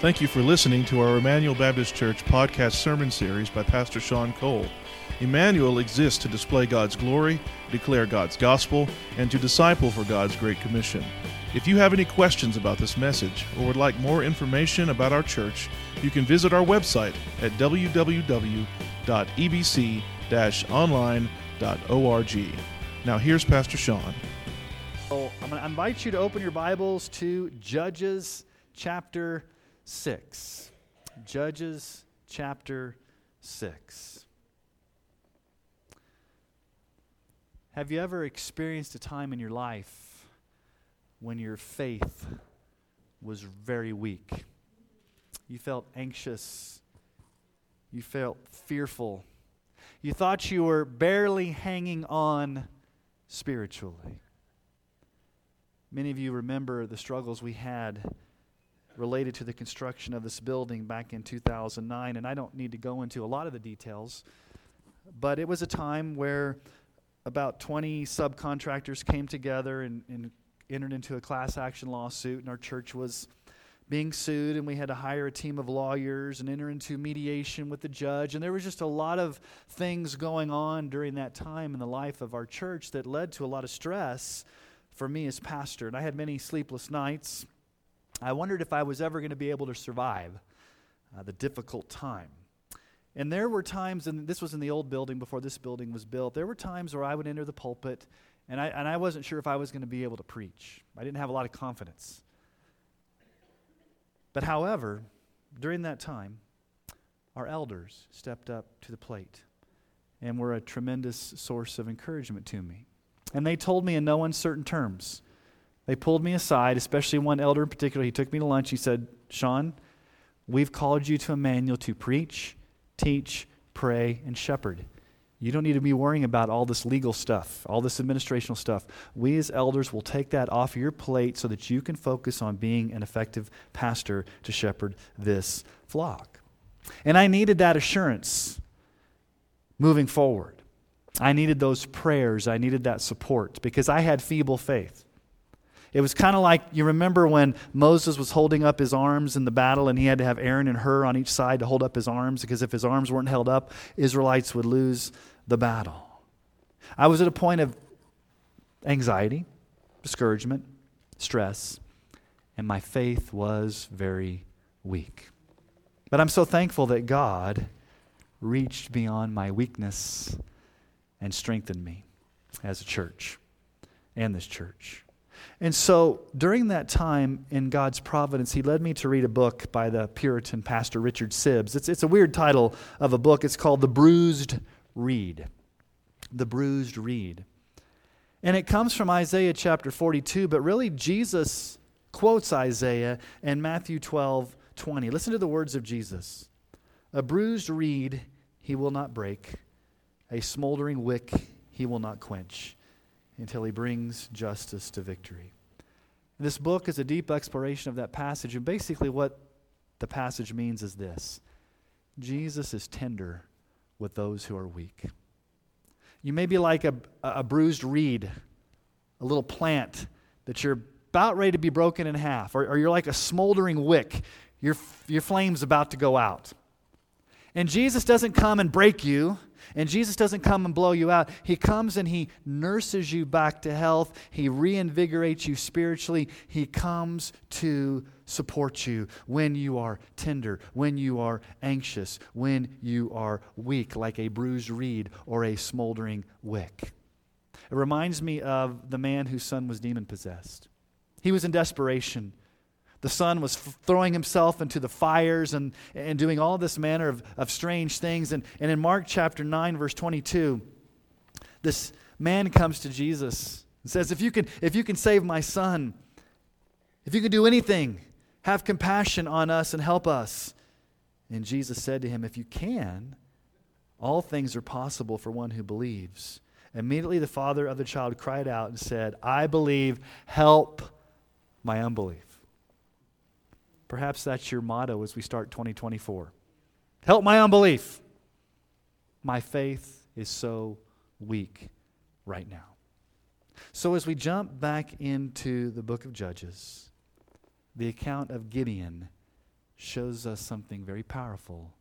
Thank you for listening to our Emmanuel Baptist Church podcast sermon series by Pastor Sean Cole. Emmanuel exists to display God's glory, declare God's gospel, and to disciple for God's Great Commission. If you have any questions about this message or would like more information about our church, you can visit our website at www.ebc-online.org. Now here's Pastor Sean. So I'm going to invite you to open your Bibles to Judges chapter 6. Judges chapter 6. Have you ever experienced a time in your life when your faith was very weak? You felt anxious. You felt fearful. You thought you were barely hanging on spiritually. Many of you remember the struggles we had related to the construction of this building back in 2009. And I don't need to go into a lot of the details, but it was a time where about 20 subcontractors came together and, and entered into a class action lawsuit, and our church was being sued, and we had to hire a team of lawyers and enter into mediation with the judge. And there was just a lot of things going on during that time in the life of our church that led to a lot of stress for me as pastor. And I had many sleepless nights. I wondered if I was ever going to be able to survive uh, the difficult time. And there were times, and this was in the old building before this building was built, there were times where I would enter the pulpit and I, and I wasn't sure if I was going to be able to preach. I didn't have a lot of confidence. But however, during that time, our elders stepped up to the plate and were a tremendous source of encouragement to me. And they told me in no uncertain terms they pulled me aside, especially one elder in particular. He took me to lunch. He said, Sean, we've called you to Emmanuel to preach, teach, pray, and shepherd. You don't need to be worrying about all this legal stuff, all this administrational stuff. We as elders will take that off your plate so that you can focus on being an effective pastor to shepherd this flock. And I needed that assurance moving forward. I needed those prayers. I needed that support because I had feeble faith. It was kind of like you remember when Moses was holding up his arms in the battle and he had to have Aaron and Hur on each side to hold up his arms because if his arms weren't held up, Israelites would lose the battle. I was at a point of anxiety, discouragement, stress, and my faith was very weak. But I'm so thankful that God reached beyond my weakness and strengthened me as a church and this church. And so during that time in God's providence, He led me to read a book by the Puritan pastor Richard Sibbes. It's, it's a weird title of a book. It's called The Bruised Reed. The Bruised Reed. And it comes from Isaiah chapter 42, but really Jesus quotes Isaiah and Matthew 12 20. Listen to the words of Jesus A bruised reed he will not break, a smoldering wick he will not quench until he brings justice to victory. This book is a deep exploration of that passage, and basically what the passage means is this Jesus is tender with those who are weak. You may be like a, a bruised reed, a little plant that you're about ready to be broken in half, or, or you're like a smoldering wick, your, your flame's about to go out. And Jesus doesn't come and break you. And Jesus doesn't come and blow you out. He comes and He nurses you back to health. He reinvigorates you spiritually. He comes to support you when you are tender, when you are anxious, when you are weak, like a bruised reed or a smoldering wick. It reminds me of the man whose son was demon possessed. He was in desperation. The son was f- throwing himself into the fires and, and doing all this manner of, of strange things. And, and in Mark chapter 9, verse 22, this man comes to Jesus and says, if you, can, if you can save my son, if you can do anything, have compassion on us and help us. And Jesus said to him, If you can, all things are possible for one who believes. Immediately the father of the child cried out and said, I believe, help my unbelief. Perhaps that's your motto as we start 2024. Help my unbelief. My faith is so weak right now. So, as we jump back into the book of Judges, the account of Gideon shows us something very powerful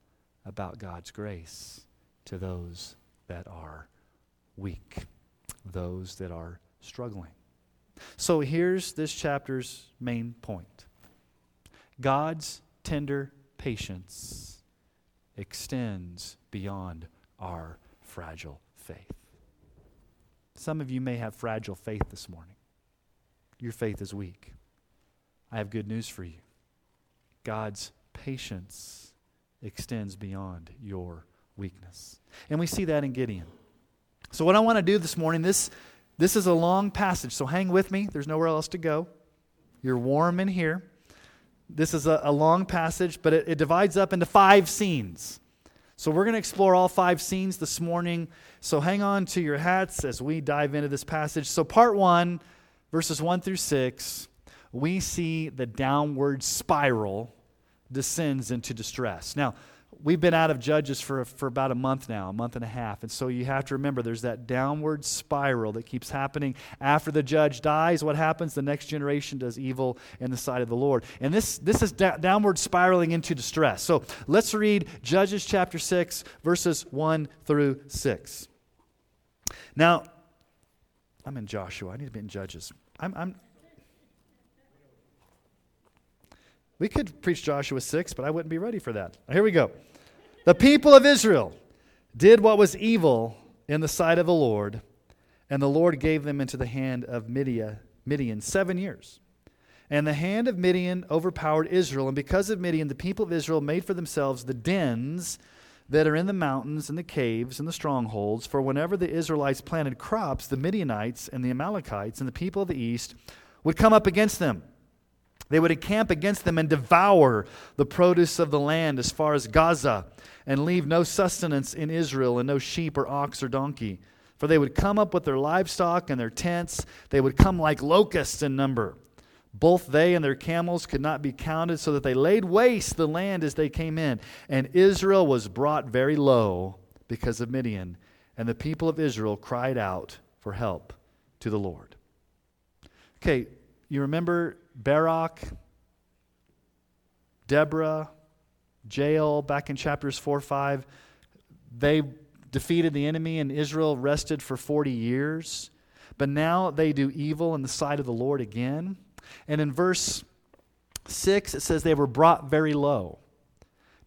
about God's grace to those that are weak, those that are struggling. So here's this chapter's main point God's tender patience extends beyond our fragile faith. Some of you may have fragile faith this morning. Your faith is weak. I have good news for you. God's patience extends beyond your weakness. And we see that in Gideon. So, what I want to do this morning, this, this is a long passage, so hang with me. There's nowhere else to go. You're warm in here. This is a, a long passage, but it, it divides up into five scenes. So, we're going to explore all five scenes this morning. So, hang on to your hats as we dive into this passage. So, part one, verses one through six, we see the downward spiral descends into distress. Now, we've been out of Judges for, for about a month now, a month and a half. And so you have to remember there's that downward spiral that keeps happening. After the judge dies, what happens? The next generation does evil in the sight of the Lord. And this, this is da- downward spiraling into distress. So let's read Judges chapter 6, verses 1 through 6. Now, I'm in Joshua. I need to be in Judges. I'm, I'm we could preach Joshua 6, but I wouldn't be ready for that. Here we go. The people of Israel did what was evil in the sight of the Lord, and the Lord gave them into the hand of Midian, Midian seven years. And the hand of Midian overpowered Israel, and because of Midian, the people of Israel made for themselves the dens that are in the mountains and the caves and the strongholds. For whenever the Israelites planted crops, the Midianites and the Amalekites and the people of the east would come up against them. They would encamp against them and devour the produce of the land as far as Gaza and leave no sustenance in Israel and no sheep or ox or donkey. For they would come up with their livestock and their tents. They would come like locusts in number. Both they and their camels could not be counted, so that they laid waste the land as they came in. And Israel was brought very low because of Midian. And the people of Israel cried out for help to the Lord. Okay, you remember Barak, Deborah, Jael, back in chapters 4 5, they defeated the enemy and Israel rested for 40 years. But now they do evil in the sight of the Lord again. And in verse 6, it says they were brought very low.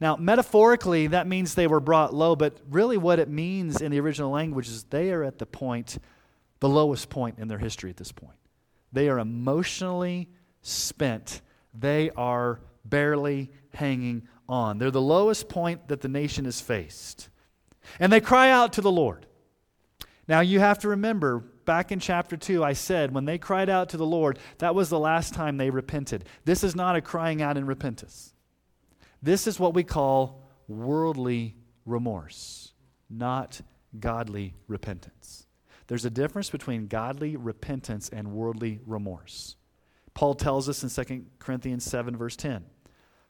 Now, metaphorically, that means they were brought low, but really what it means in the original language is they are at the point, the lowest point in their history at this point. They are emotionally spent. They are barely hanging on. They're the lowest point that the nation has faced. And they cry out to the Lord. Now, you have to remember, back in chapter 2, I said when they cried out to the Lord, that was the last time they repented. This is not a crying out in repentance. This is what we call worldly remorse, not godly repentance. There's a difference between godly repentance and worldly remorse. Paul tells us in 2 Corinthians 7, verse 10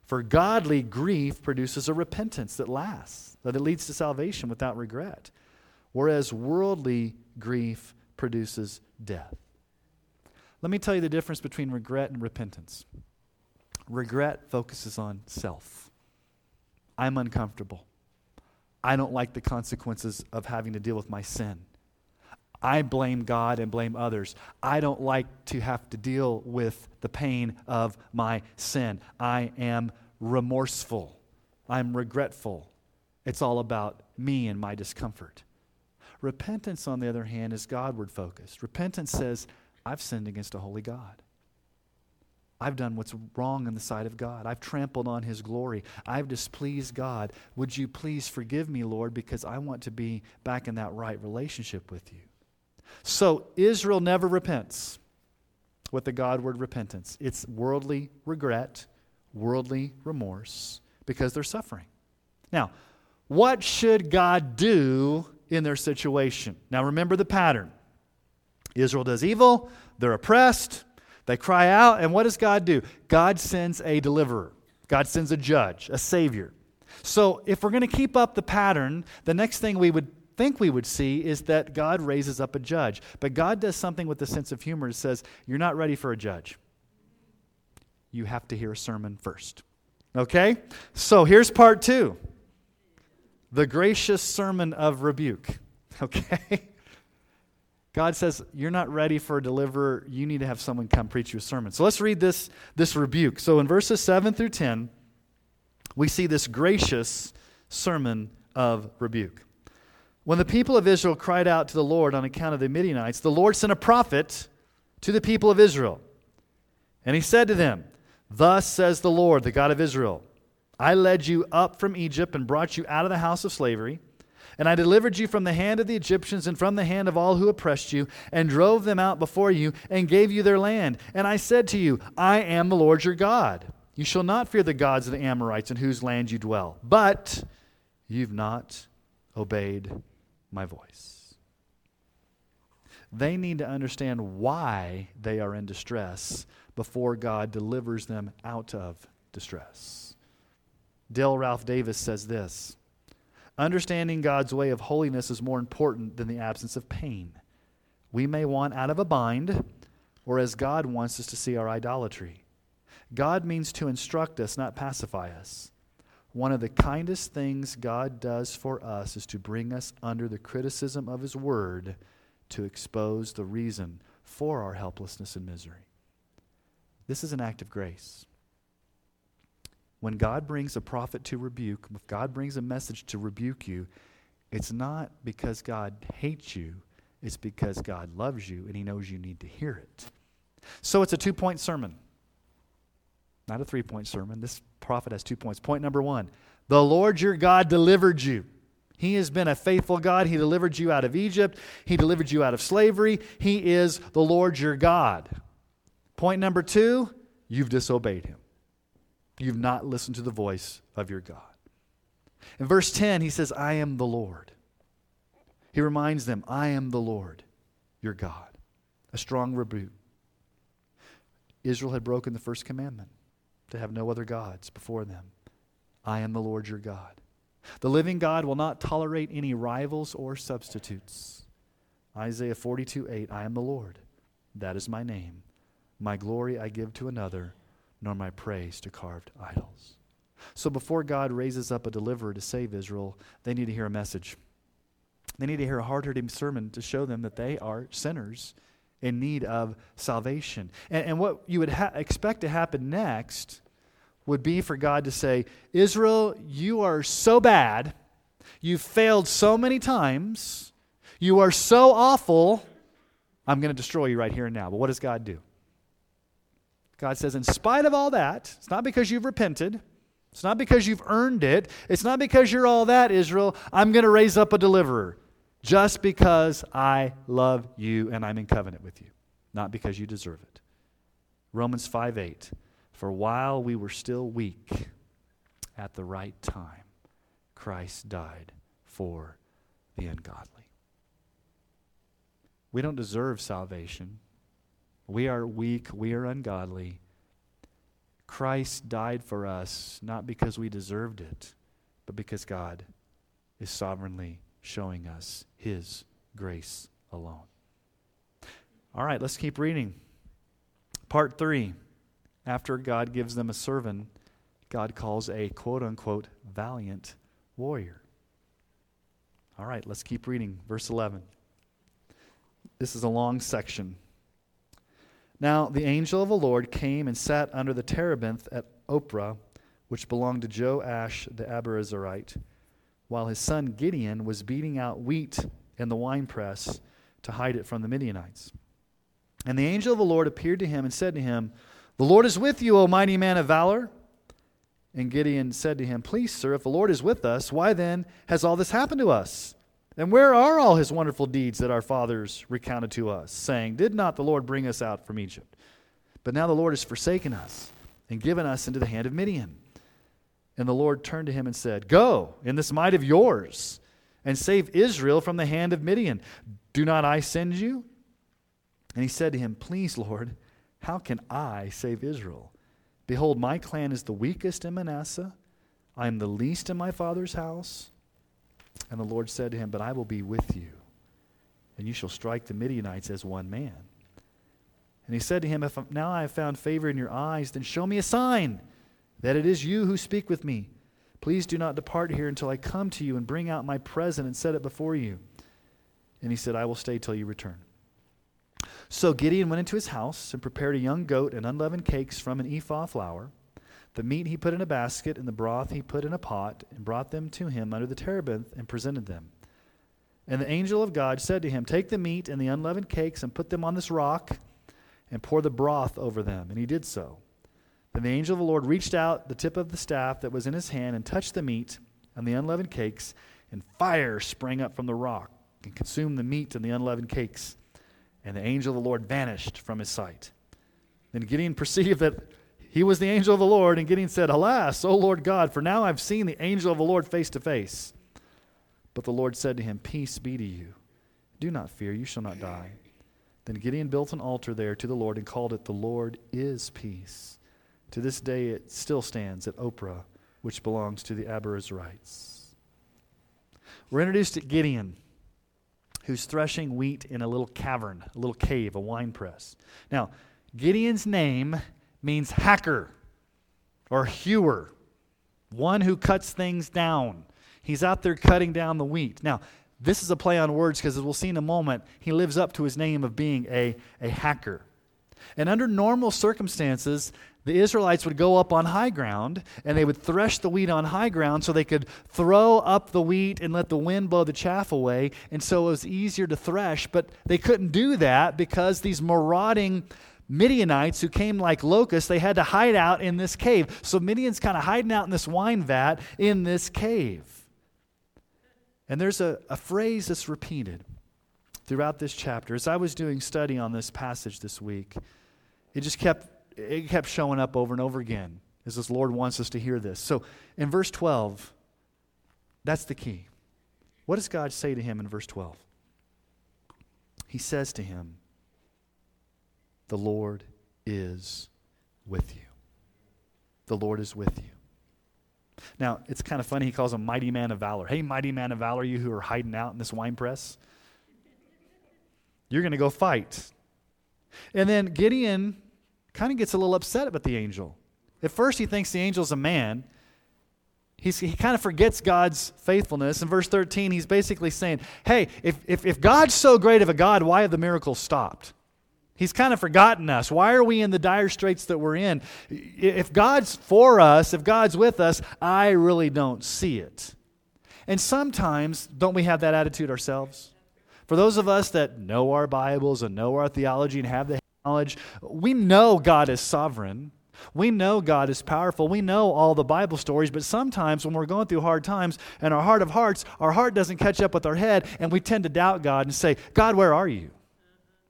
For godly grief produces a repentance that lasts, that it leads to salvation without regret, whereas worldly grief produces death. Let me tell you the difference between regret and repentance. Regret focuses on self. I'm uncomfortable. I don't like the consequences of having to deal with my sin. I blame God and blame others. I don't like to have to deal with the pain of my sin. I am remorseful. I'm regretful. It's all about me and my discomfort. Repentance, on the other hand, is Godward focused. Repentance says, I've sinned against a holy God. I've done what's wrong in the sight of God. I've trampled on His glory. I've displeased God. Would you please forgive me, Lord, because I want to be back in that right relationship with you? So Israel never repents with the God word repentance. It's worldly regret, worldly remorse, because they're suffering. Now, what should God do in their situation? Now, remember the pattern Israel does evil, they're oppressed, they cry out, and what does God do? God sends a deliverer, God sends a judge, a savior. So, if we're going to keep up the pattern, the next thing we would think we would see is that God raises up a judge. But God does something with a sense of humor. It says, You're not ready for a judge. You have to hear a sermon first. Okay? So here's part two the gracious sermon of rebuke. Okay? God says, You're not ready for a deliverer. You need to have someone come preach you a sermon. So let's read this, this rebuke. So in verses 7 through 10, we see this gracious sermon of rebuke. When the people of Israel cried out to the Lord on account of the Midianites, the Lord sent a prophet to the people of Israel. And he said to them, Thus says the Lord, the God of Israel I led you up from Egypt and brought you out of the house of slavery. And I delivered you from the hand of the Egyptians and from the hand of all who oppressed you, and drove them out before you, and gave you their land. And I said to you, I am the Lord your God. You shall not fear the gods of the Amorites in whose land you dwell. But you've not obeyed my voice. They need to understand why they are in distress before God delivers them out of distress. Dale Ralph Davis says this Understanding God's way of holiness is more important than the absence of pain. We may want out of a bind, or as God wants us to see our idolatry. God means to instruct us, not pacify us. One of the kindest things God does for us is to bring us under the criticism of His Word to expose the reason for our helplessness and misery. This is an act of grace. When God brings a prophet to rebuke, if God brings a message to rebuke you, it's not because God hates you, it's because God loves you and He knows you need to hear it. So it's a two point sermon, not a three point sermon. This prophet has two points. Point number one the Lord your God delivered you. He has been a faithful God. He delivered you out of Egypt. He delivered you out of slavery. He is the Lord your God. Point number two, you've disobeyed him. You've not listened to the voice of your God. In verse 10, he says, I am the Lord. He reminds them, I am the Lord, your God. A strong rebuke. Israel had broken the first commandment to have no other gods before them. I am the Lord your God. The living God will not tolerate any rivals or substitutes. Isaiah 42 8, I am the Lord. That is my name. My glory I give to another nor my praise to carved idols. So before God raises up a deliverer to save Israel, they need to hear a message. They need to hear a hard hitting sermon to show them that they are sinners in need of salvation. And, and what you would ha- expect to happen next would be for God to say, Israel, you are so bad. You've failed so many times. You are so awful. I'm going to destroy you right here and now. But what does God do? God says, in spite of all that, it's not because you've repented, it's not because you've earned it, it's not because you're all that, Israel. I'm going to raise up a deliverer just because I love you and I'm in covenant with you, not because you deserve it. Romans 5 8. For while we were still weak, at the right time, Christ died for the ungodly. We don't deserve salvation. We are weak, we are ungodly. Christ died for us not because we deserved it, but because God is sovereignly showing us His grace alone. All right, let's keep reading. Part three. After God gives them a servant, God calls a quote unquote valiant warrior. All right, let's keep reading. Verse 11. This is a long section. Now the angel of the Lord came and sat under the terebinth at Ophrah, which belonged to Joash the Abiezrite, while his son Gideon was beating out wheat in the winepress to hide it from the Midianites. And the angel of the Lord appeared to him and said to him, The Lord is with you, O mighty man of valor. And Gideon said to him, Please, sir, if the Lord is with us, why then has all this happened to us? And where are all his wonderful deeds that our fathers recounted to us, saying, Did not the Lord bring us out from Egypt? But now the Lord has forsaken us and given us into the hand of Midian. And the Lord turned to him and said, Go in this might of yours and save Israel from the hand of Midian. Do not I send you? And he said to him, Please, Lord, how can I save Israel? Behold, my clan is the weakest in Manasseh. I am the least in my father's house. And the Lord said to him, But I will be with you, and you shall strike the Midianites as one man. And he said to him, If now I have found favor in your eyes, then show me a sign that it is you who speak with me. Please do not depart here until I come to you and bring out my present and set it before you. And he said, I will stay till you return. So Gideon went into his house and prepared a young goat and unleavened cakes from an ephah flour. The meat he put in a basket, and the broth he put in a pot, and brought them to him under the terebinth and presented them. And the angel of God said to him, Take the meat and the unleavened cakes and put them on this rock and pour the broth over them. And he did so. Then the angel of the Lord reached out the tip of the staff that was in his hand and touched the meat and the unleavened cakes, and fire sprang up from the rock and consumed the meat and the unleavened cakes. And the angel of the Lord vanished from his sight. Then Gideon perceived that he was the angel of the Lord, and Gideon said, Alas, O Lord God, for now I've seen the angel of the Lord face to face. But the Lord said to him, Peace be to you. Do not fear, you shall not die. Then Gideon built an altar there to the Lord and called it, The Lord is Peace. To this day it still stands at Ophrah, which belongs to the Abiezrites. We're introduced to Gideon, who's threshing wheat in a little cavern, a little cave, a wine press. Now, Gideon's name means hacker or hewer, one who cuts things down. He's out there cutting down the wheat. Now, this is a play on words because, as we'll see in a moment, he lives up to his name of being a, a hacker. And under normal circumstances, the Israelites would go up on high ground and they would thresh the wheat on high ground so they could throw up the wheat and let the wind blow the chaff away. And so it was easier to thresh. But they couldn't do that because these marauding Midianites who came like locusts, they had to hide out in this cave. So Midian's kind of hiding out in this wine vat in this cave. And there's a, a phrase that's repeated throughout this chapter. As I was doing study on this passage this week, it just kept it kept showing up over and over again as this Lord wants us to hear this. So in verse 12, that's the key. What does God say to him in verse 12? He says to him, The Lord is with you. The Lord is with you. Now, it's kind of funny. He calls him mighty man of valor. Hey, mighty man of valor, you who are hiding out in this wine press, you're going to go fight. And then Gideon kind of gets a little upset about the angel. At first, he thinks the angel's a man. He's, he kind of forgets God's faithfulness. In verse 13, he's basically saying, Hey, if, if, if God's so great of a God, why have the miracles stopped? He's kind of forgotten us. Why are we in the dire straits that we're in? If God's for us, if God's with us, I really don't see it. And sometimes, don't we have that attitude ourselves? For those of us that know our Bibles and know our theology and have the knowledge, we know God is sovereign. We know God is powerful. We know all the Bible stories, but sometimes when we're going through hard times and our heart of hearts, our heart doesn't catch up with our head, and we tend to doubt God and say, God, where are you?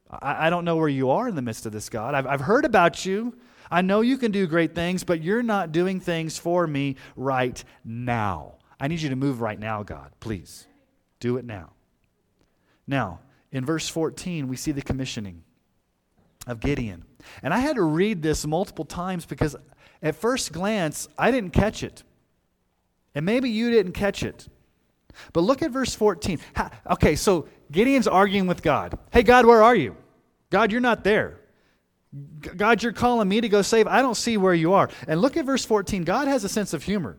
I, I don't know where you are in the midst of this, God. I've, I've heard about you. I know you can do great things, but you're not doing things for me right now. I need you to move right now, God. Please do it now. Now, in verse 14, we see the commissioning of Gideon. And I had to read this multiple times because at first glance, I didn't catch it. And maybe you didn't catch it. But look at verse 14. okay, so Gideon's arguing with God. Hey, God, where are you? God, you're not there. God, you're calling me to go save. I don't see where you are. And look at verse 14. God has a sense of humor.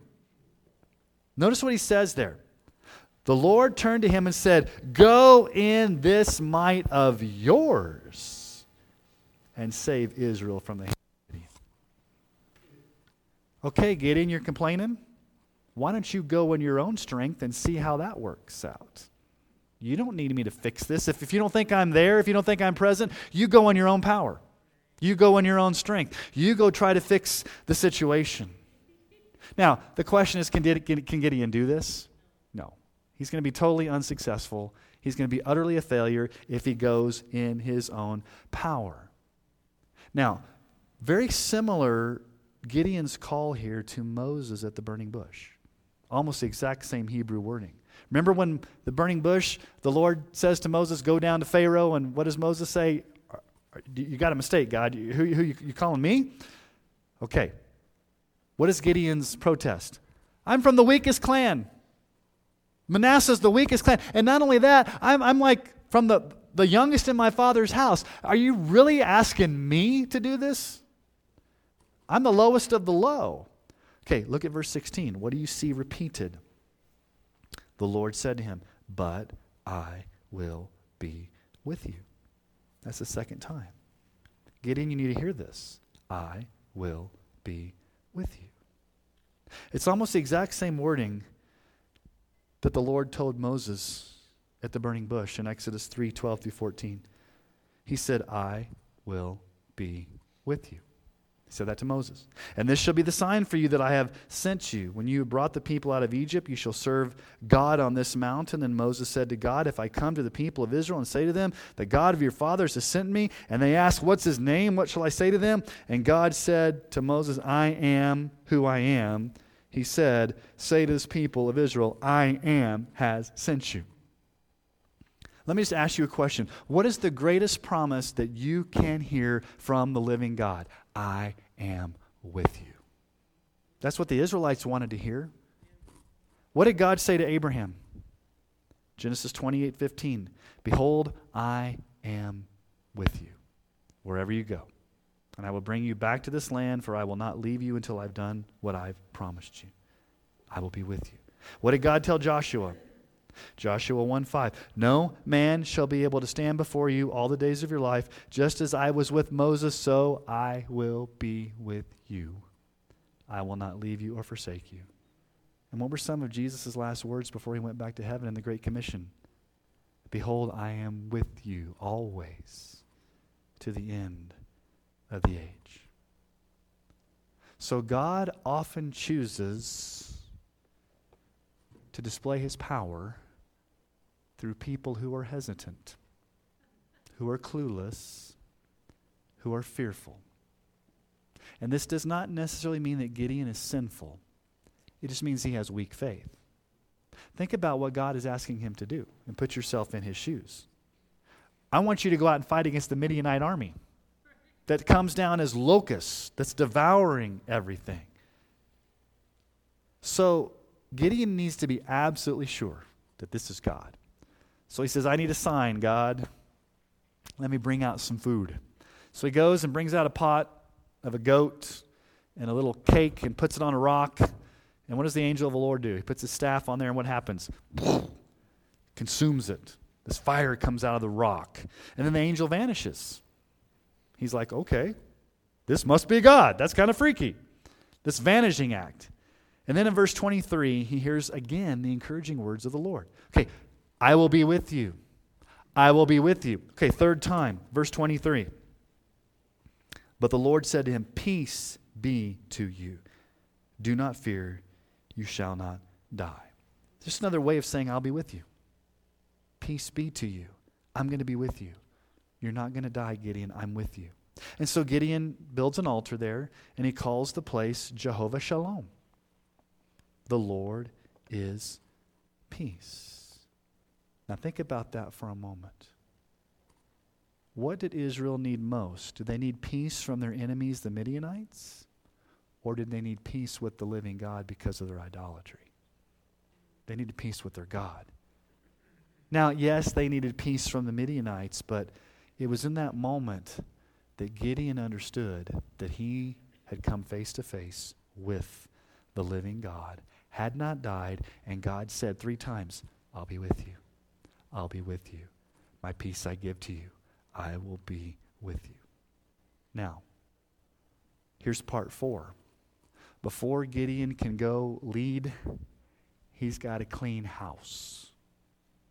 Notice what he says there. The Lord turned to him and said, Go in this might of yours and save Israel from the hand of Okay, Gideon, you're complaining? Why don't you go in your own strength and see how that works out? You don't need me to fix this. If, if you don't think I'm there, if you don't think I'm present, you go in your own power. You go in your own strength. You go try to fix the situation. Now, the question is can, can Gideon do this? He's going to be totally unsuccessful. He's going to be utterly a failure if he goes in his own power. Now, very similar Gideon's call here to Moses at the burning bush. Almost the exact same Hebrew wording. Remember when the burning bush, the Lord says to Moses, Go down to Pharaoh, and what does Moses say? You got a mistake, God. Who, who you, you calling me? Okay. What is Gideon's protest? I'm from the weakest clan. Manasseh's the weakest clan. And not only that, I'm, I'm like from the, the youngest in my father's house. Are you really asking me to do this? I'm the lowest of the low. Okay, look at verse 16. What do you see repeated? The Lord said to him, But I will be with you. That's the second time. Gideon, you need to hear this. I will be with you. It's almost the exact same wording that the Lord told Moses at the burning bush in Exodus 3 12 through 14. He said, I will be with you. He said that to Moses. And this shall be the sign for you that I have sent you. When you have brought the people out of Egypt, you shall serve God on this mountain. And Moses said to God, If I come to the people of Israel and say to them, The God of your fathers has sent me, and they ask, What's his name? What shall I say to them? And God said to Moses, I am who I am. He said, Say to this people of Israel, I am has sent you. Let me just ask you a question. What is the greatest promise that you can hear from the living God? I am with you. That's what the Israelites wanted to hear. What did God say to Abraham? Genesis 28 15. Behold, I am with you wherever you go. And I will bring you back to this land, for I will not leave you until I've done what I've promised you. I will be with you. What did God tell Joshua? Joshua 1 5. No man shall be able to stand before you all the days of your life. Just as I was with Moses, so I will be with you. I will not leave you or forsake you. And what were some of Jesus' last words before he went back to heaven in the Great Commission? Behold, I am with you always to the end of the age. So God often chooses to display his power through people who are hesitant, who are clueless, who are fearful. And this does not necessarily mean that Gideon is sinful, it just means he has weak faith. Think about what God is asking him to do and put yourself in his shoes. I want you to go out and fight against the Midianite army that comes down as locusts, that's devouring everything. So Gideon needs to be absolutely sure that this is God. So he says, I need a sign, God. Let me bring out some food. So he goes and brings out a pot of a goat and a little cake and puts it on a rock. And what does the angel of the Lord do? He puts his staff on there, and what happens? Consumes it. This fire comes out of the rock. And then the angel vanishes. He's like, okay, this must be God. That's kind of freaky. This vanishing act. And then in verse 23, he hears again the encouraging words of the Lord. Okay, I will be with you. I will be with you. Okay, third time, verse 23. But the Lord said to him, Peace be to you. Do not fear, you shall not die. Just another way of saying, I'll be with you. Peace be to you. I'm going to be with you. You're not going to die, Gideon. I'm with you. And so Gideon builds an altar there, and he calls the place Jehovah Shalom. The Lord is peace. Now think about that for a moment. What did Israel need most? Did they need peace from their enemies, the Midianites? Or did they need peace with the living God because of their idolatry? They needed peace with their God. Now, yes, they needed peace from the Midianites, but it was in that moment that Gideon understood that he had come face to face with the living God had not died, and God said three times, I'll be with you. I'll be with you. My peace I give to you. I will be with you. Now, here's part four. Before Gideon can go lead, he's got a clean house.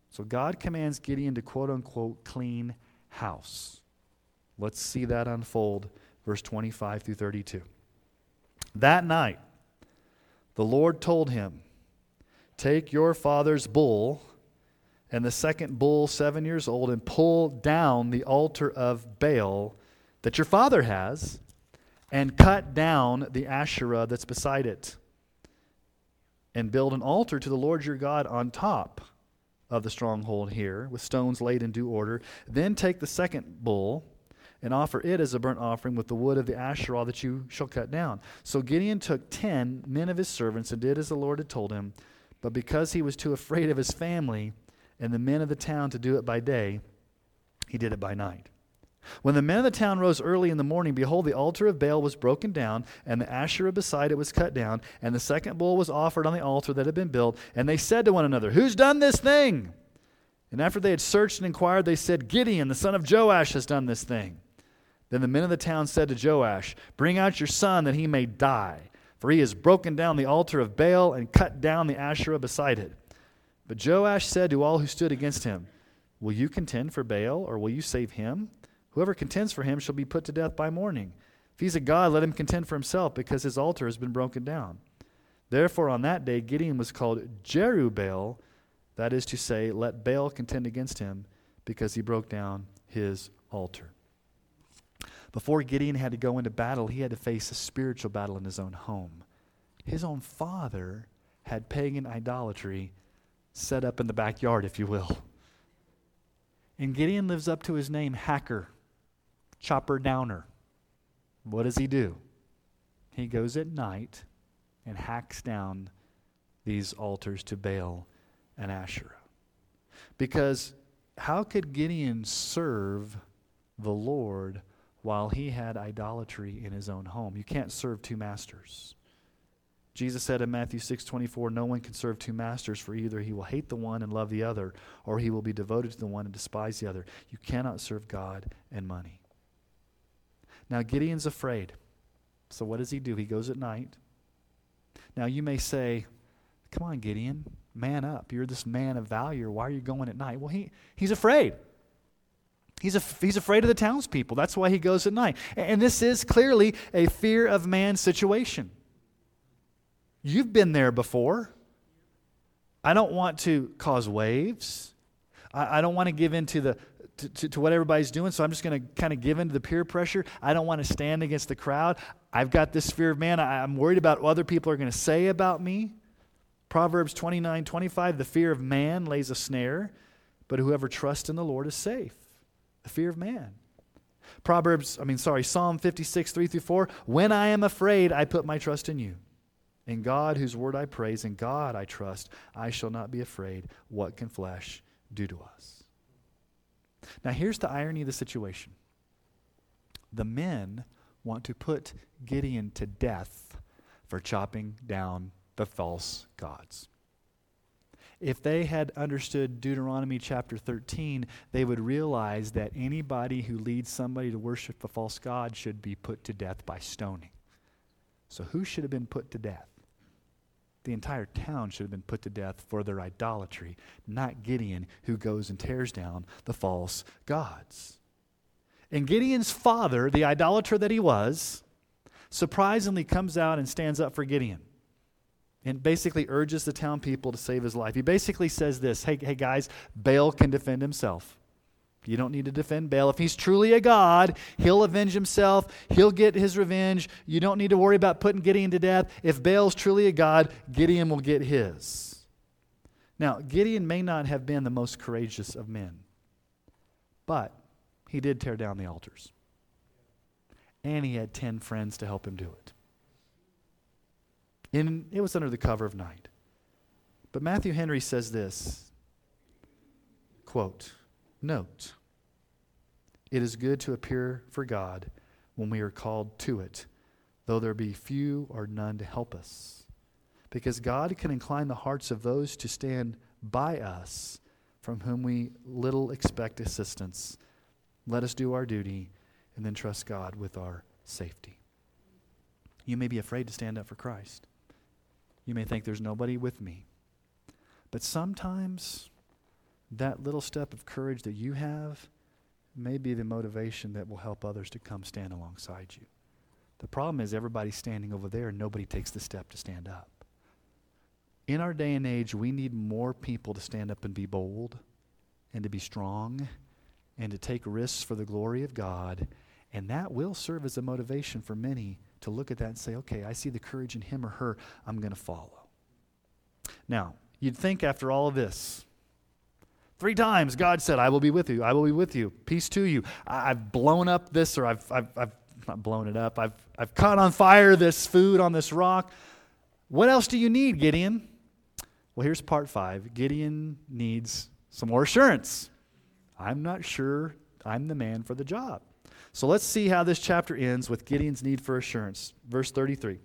So God commands Gideon to quote unquote clean house. Let's see that unfold, verse 25 through 32. That night, the Lord told him, Take your father's bull and the second bull, seven years old, and pull down the altar of Baal that your father has, and cut down the Asherah that's beside it, and build an altar to the Lord your God on top of the stronghold here, with stones laid in due order. Then take the second bull and offer it as a burnt offering with the wood of the Asherah that you shall cut down. So Gideon took ten men of his servants and did as the Lord had told him. But because he was too afraid of his family and the men of the town to do it by day, he did it by night. When the men of the town rose early in the morning, behold, the altar of Baal was broken down, and the Asherah beside it was cut down, and the second bull was offered on the altar that had been built. And they said to one another, Who's done this thing? And after they had searched and inquired, they said, Gideon, the son of Joash, has done this thing. Then the men of the town said to Joash, Bring out your son that he may die, for he has broken down the altar of Baal and cut down the Asherah beside it. But Joash said to all who stood against him, Will you contend for Baal, or will you save him? Whoever contends for him shall be put to death by morning. If he's a god, let him contend for himself, because his altar has been broken down. Therefore, on that day, Gideon was called Jerubbaal, that is to say, let Baal contend against him, because he broke down his altar. Before Gideon had to go into battle, he had to face a spiritual battle in his own home. His own father had pagan idolatry set up in the backyard, if you will. And Gideon lives up to his name, Hacker chopper downer. What does he do? He goes at night and hacks down these altars to Baal and Asherah. Because how could Gideon serve the Lord while he had idolatry in his own home? You can't serve two masters. Jesus said in Matthew 6:24, "No one can serve two masters, for either he will hate the one and love the other, or he will be devoted to the one and despise the other. You cannot serve God and money." Now, Gideon's afraid. So, what does he do? He goes at night. Now, you may say, Come on, Gideon, man up. You're this man of value. Why are you going at night? Well, he, he's afraid. He's, a, he's afraid of the townspeople. That's why he goes at night. And this is clearly a fear of man situation. You've been there before. I don't want to cause waves. I, I don't want to give in to the, to, to, to, what everybody's doing, so I'm just going to kind of give in to the peer pressure. I don't want to stand against the crowd. I've got this fear of man. I, I'm worried about what other people are going to say about me. Proverbs 29 25, the fear of man lays a snare, but whoever trusts in the Lord is safe. The fear of man. Proverbs, I mean, sorry, Psalm 56, 3 through 4. When I am afraid, I put my trust in you. In God, whose word I praise, in God I trust, I shall not be afraid. What can flesh do to us? Now, here's the irony of the situation the men want to put Gideon to death for chopping down the false gods. If they had understood Deuteronomy chapter 13, they would realize that anybody who leads somebody to worship a false god should be put to death by stoning. So, who should have been put to death? The entire town should have been put to death for their idolatry, not Gideon, who goes and tears down the false gods. And Gideon's father, the idolater that he was, surprisingly comes out and stands up for Gideon and basically urges the town people to save his life. He basically says this Hey, hey guys, Baal can defend himself. You don't need to defend Baal. If he's truly a God, he'll avenge himself. He'll get his revenge. You don't need to worry about putting Gideon to death. If Baal's truly a God, Gideon will get his. Now, Gideon may not have been the most courageous of men, but he did tear down the altars. And he had 10 friends to help him do it. And it was under the cover of night. But Matthew Henry says this quote, Note, it is good to appear for God when we are called to it, though there be few or none to help us. Because God can incline the hearts of those to stand by us from whom we little expect assistance. Let us do our duty and then trust God with our safety. You may be afraid to stand up for Christ. You may think there's nobody with me. But sometimes that little step of courage that you have may be the motivation that will help others to come stand alongside you. The problem is everybody's standing over there and nobody takes the step to stand up. In our day and age, we need more people to stand up and be bold and to be strong and to take risks for the glory of God. And that will serve as a motivation for many to look at that and say, okay, I see the courage in him or her, I'm going to follow. Now, you'd think after all of this, Three times God said, I will be with you. I will be with you. Peace to you. I've blown up this, or I've, I've, I've not blown it up. I've, I've caught on fire this food on this rock. What else do you need, Gideon? Well, here's part five Gideon needs some more assurance. I'm not sure I'm the man for the job. So let's see how this chapter ends with Gideon's need for assurance. Verse 33.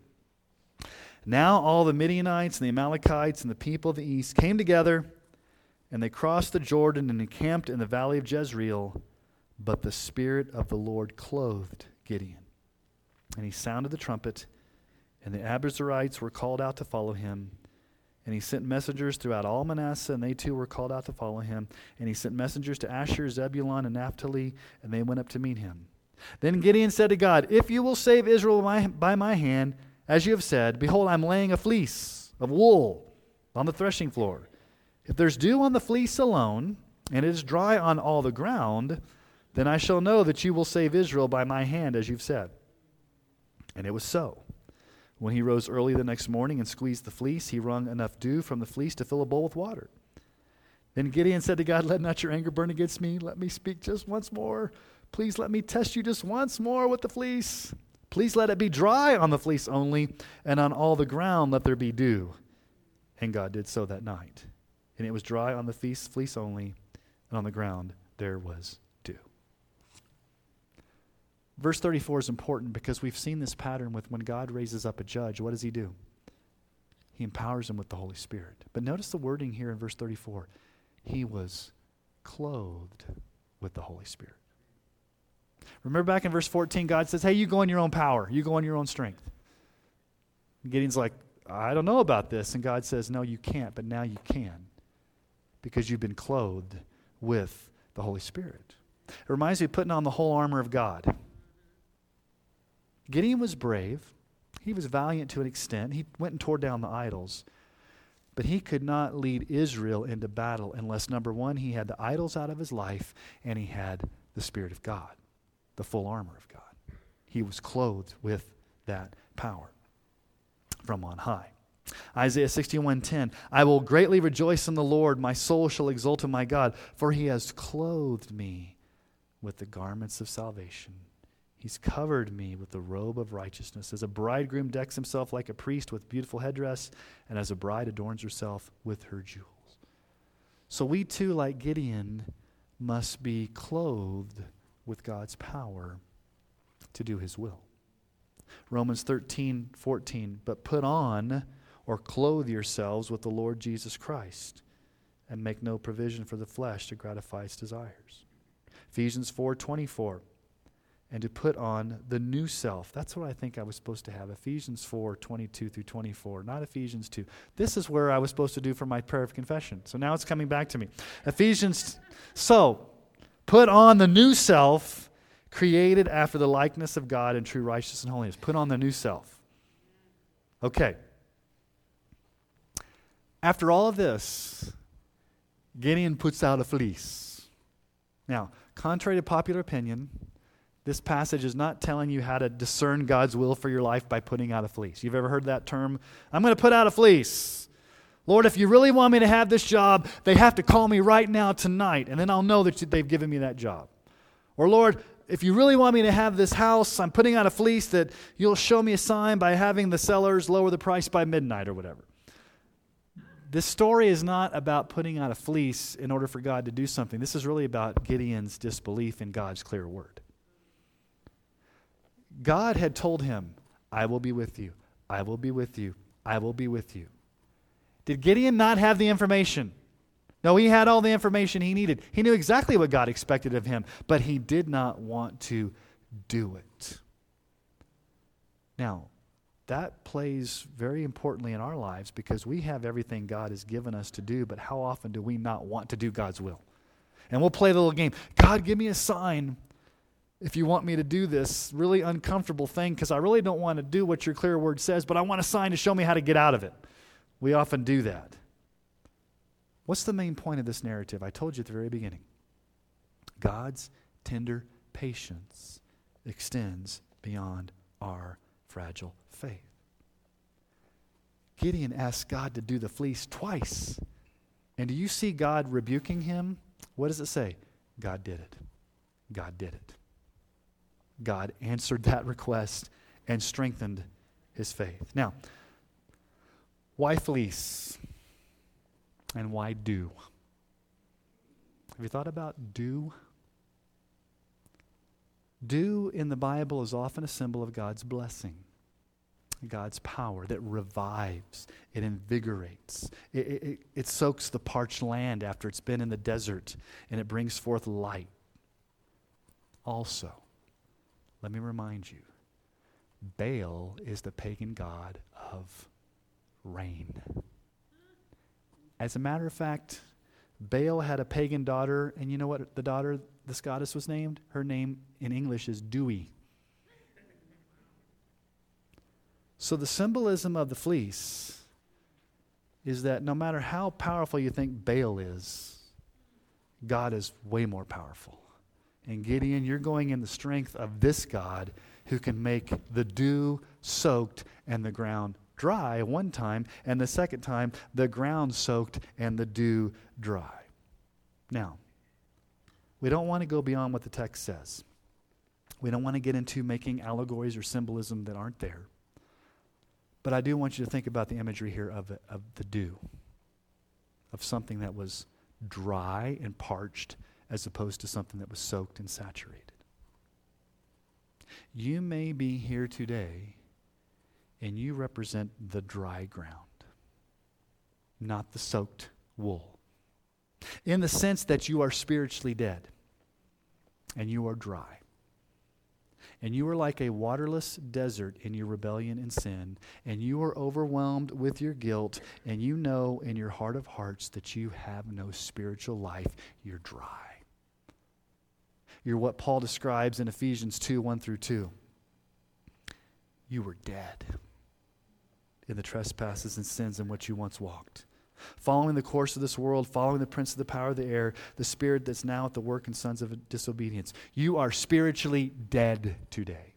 Now all the Midianites and the Amalekites and the people of the east came together, and they crossed the Jordan and encamped in the valley of Jezreel. But the Spirit of the Lord clothed Gideon. And he sounded the trumpet, and the Abiezrites were called out to follow him. And he sent messengers throughout all Manasseh, and they too were called out to follow him. And he sent messengers to Asher, Zebulun, and Naphtali, and they went up to meet him. Then Gideon said to God, If you will save Israel by, by my hand, as you have said, behold, I'm laying a fleece of wool on the threshing floor. If there's dew on the fleece alone, and it is dry on all the ground, then I shall know that you will save Israel by my hand, as you've said. And it was so. When he rose early the next morning and squeezed the fleece, he wrung enough dew from the fleece to fill a bowl with water. Then Gideon said to God, Let not your anger burn against me. Let me speak just once more. Please let me test you just once more with the fleece. Please let it be dry on the fleece only, and on all the ground let there be dew. And God did so that night. And it was dry on the fleece, only, and on the ground there was dew. Verse 34 is important because we've seen this pattern with when God raises up a judge, what does he do? He empowers him with the Holy Spirit. But notice the wording here in verse 34 he was clothed with the Holy Spirit. Remember back in verse 14, God says, Hey, you go in your own power, you go in your own strength. Gideon's like, I don't know about this. And God says, No, you can't, but now you can because you've been clothed with the Holy Spirit. It reminds me of putting on the whole armor of God. Gideon was brave. He was valiant to an extent. He went and tore down the idols. But he could not lead Israel into battle unless, number one, he had the idols out of his life and he had the Spirit of God the full armor of God. He was clothed with that power from on high. Isaiah 61:10 I will greatly rejoice in the Lord. My soul shall exult in my God for he has clothed me with the garments of salvation. He's covered me with the robe of righteousness. As a bridegroom decks himself like a priest with beautiful headdress and as a bride adorns herself with her jewels. So we too like Gideon must be clothed with God's power to do his will. Romans 13:14 but put on or clothe yourselves with the Lord Jesus Christ and make no provision for the flesh to gratify its desires. Ephesians 4, 24, and to put on the new self. That's what I think I was supposed to have. Ephesians 4, 22 through 24, not Ephesians 2. This is where I was supposed to do for my prayer of confession. So now it's coming back to me. Ephesians, so Put on the new self, created after the likeness of God in true righteousness and holiness. Put on the new self. Okay. After all of this, Gideon puts out a fleece. Now, contrary to popular opinion, this passage is not telling you how to discern God's will for your life by putting out a fleece. You've ever heard that term? I'm going to put out a fleece. Lord, if you really want me to have this job, they have to call me right now tonight, and then I'll know that they've given me that job. Or, Lord, if you really want me to have this house, I'm putting out a fleece that you'll show me a sign by having the sellers lower the price by midnight or whatever. This story is not about putting out a fleece in order for God to do something. This is really about Gideon's disbelief in God's clear word. God had told him, I will be with you. I will be with you. I will be with you. Did Gideon not have the information? No, he had all the information he needed. He knew exactly what God expected of him, but he did not want to do it. Now, that plays very importantly in our lives because we have everything God has given us to do, but how often do we not want to do God's will? And we'll play the little game God, give me a sign if you want me to do this really uncomfortable thing because I really don't want to do what your clear word says, but I want a sign to show me how to get out of it. We often do that. What's the main point of this narrative? I told you at the very beginning. God's tender patience extends beyond our fragile faith. Gideon asked God to dew the fleece twice. And do you see God rebuking him? What does it say? God did it. God did it. God answered that request and strengthened his faith. Now, why fleece? And why do? Have you thought about dew? Dew in the Bible is often a symbol of God's blessing, God's power that revives, it invigorates, it, it, it, soaks the parched land after it's been in the desert, and it brings forth light. Also, let me remind you Baal is the pagan god of rain. As a matter of fact, Baal had a pagan daughter, and you know what the daughter, this goddess, was named? Her name in English is Dewy. So the symbolism of the fleece is that no matter how powerful you think Baal is, God is way more powerful. And Gideon, you're going in the strength of this God who can make the dew soaked and the ground dry one time, and the second time, the ground soaked and the dew dry. Now, we don't want to go beyond what the text says. We don't want to get into making allegories or symbolism that aren't there. But I do want you to think about the imagery here of, of the dew, of something that was dry and parched as opposed to something that was soaked and saturated. You may be here today and you represent the dry ground, not the soaked wool. In the sense that you are spiritually dead and you are dry. And you are like a waterless desert in your rebellion and sin, and you are overwhelmed with your guilt, and you know in your heart of hearts that you have no spiritual life. You're dry. You're what Paul describes in Ephesians 2 1 through 2. You were dead in the trespasses and sins in which you once walked. Following the course of this world, following the prince of the power of the air, the spirit that's now at the work in sons of disobedience. You are spiritually dead today.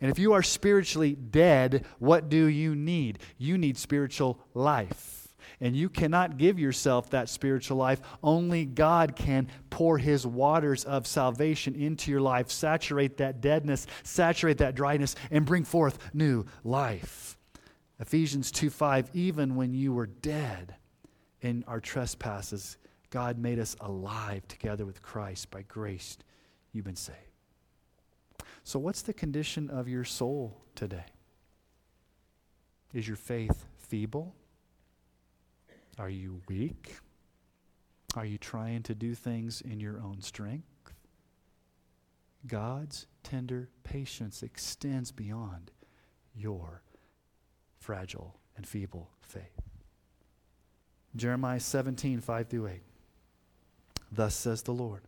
And if you are spiritually dead, what do you need? You need spiritual life. And you cannot give yourself that spiritual life. Only God can pour his waters of salvation into your life, saturate that deadness, saturate that dryness, and bring forth new life. Ephesians 2 5, even when you were dead in our trespasses, God made us alive together with Christ. By grace, you've been saved. So, what's the condition of your soul today? Is your faith feeble? Are you weak? Are you trying to do things in your own strength? God's tender patience extends beyond your fragile and feeble faith. Jeremiah 17, 5 through 8. Thus says the Lord.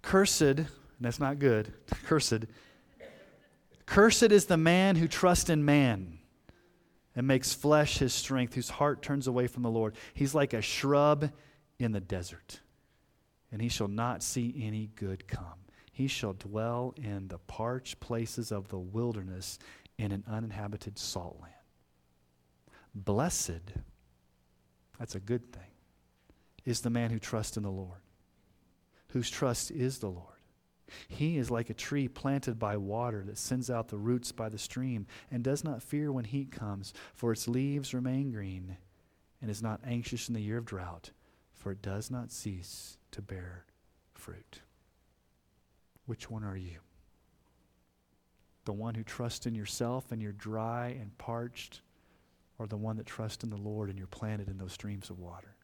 Cursed, and that's not good, cursed. Cursed is the man who trusts in man and makes flesh his strength, whose heart turns away from the Lord. He's like a shrub in the desert, and he shall not see any good come. He shall dwell in the parched places of the wilderness in an uninhabited salt land. Blessed, that's a good thing, is the man who trusts in the Lord, whose trust is the Lord. He is like a tree planted by water that sends out the roots by the stream and does not fear when heat comes, for its leaves remain green, and is not anxious in the year of drought, for it does not cease to bear fruit. Which one are you? The one who trusts in yourself and you're dry and parched, or the one that trusts in the Lord and you're planted in those streams of water?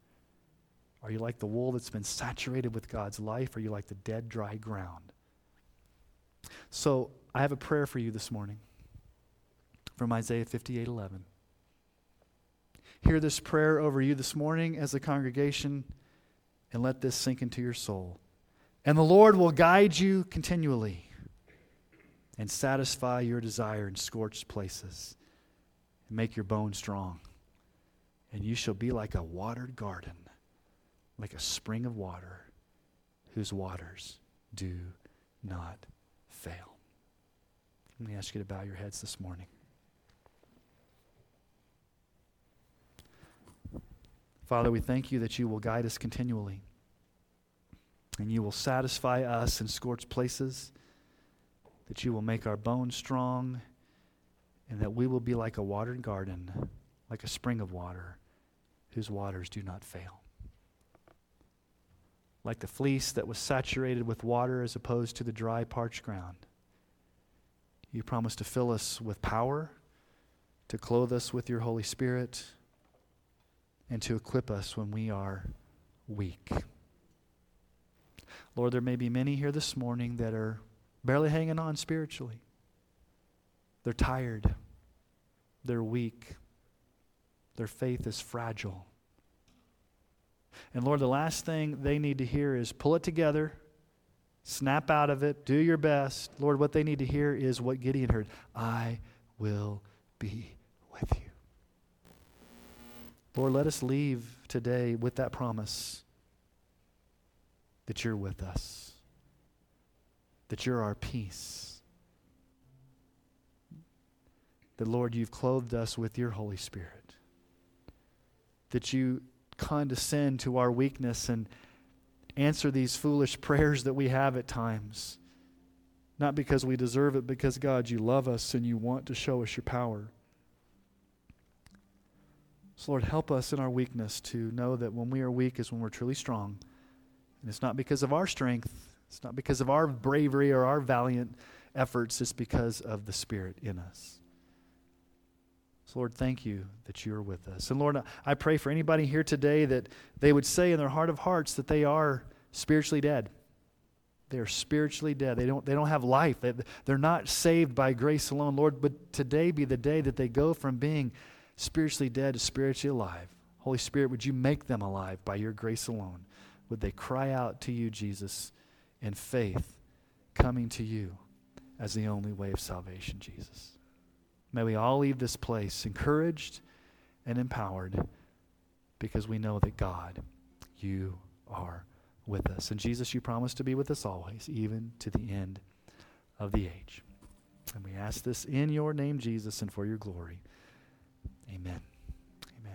Are you like the wool that's been saturated with God's life? Or are you like the dead, dry ground? So I have a prayer for you this morning from Isaiah 58 11. Hear this prayer over you this morning as a congregation and let this sink into your soul. And the Lord will guide you continually and satisfy your desire in scorched places and make your bones strong. And you shall be like a watered garden, like a spring of water whose waters do not fail. Let me ask you to bow your heads this morning. Father, we thank you that you will guide us continually and you will satisfy us in scorched places, that you will make our bones strong, and that we will be like a watered garden, like a spring of water, whose waters do not fail. like the fleece that was saturated with water as opposed to the dry, parched ground. You promise to fill us with power, to clothe us with your Holy Spirit, and to equip us when we are weak. Lord, there may be many here this morning that are barely hanging on spiritually. They're tired, they're weak, their faith is fragile. And Lord, the last thing they need to hear is pull it together, snap out of it, do your best. Lord, what they need to hear is what Gideon heard I will be with you. Lord, let us leave today with that promise that you're with us, that you're our peace, that, Lord, you've clothed us with your Holy Spirit, that you condescend to our weakness and answer these foolish prayers that we have at times. Not because we deserve it, because God, you love us and you want to show us your power. So, Lord, help us in our weakness to know that when we are weak is when we're truly strong. And it's not because of our strength, it's not because of our bravery or our valiant efforts, it's because of the Spirit in us. So, Lord, thank you that you are with us. And Lord, I pray for anybody here today that they would say in their heart of hearts that they are spiritually dead. They are spiritually dead. They don't, they don't have life. They, they're not saved by grace alone. Lord, but today be the day that they go from being spiritually dead to spiritually alive. Holy Spirit, would you make them alive by your grace alone? Would they cry out to you, Jesus, in faith, coming to you as the only way of salvation, Jesus? May we all leave this place encouraged and empowered because we know that God, you are with us. And Jesus, you promise to be with us always, even to the end of the age. And we ask this in your name, Jesus, and for your glory.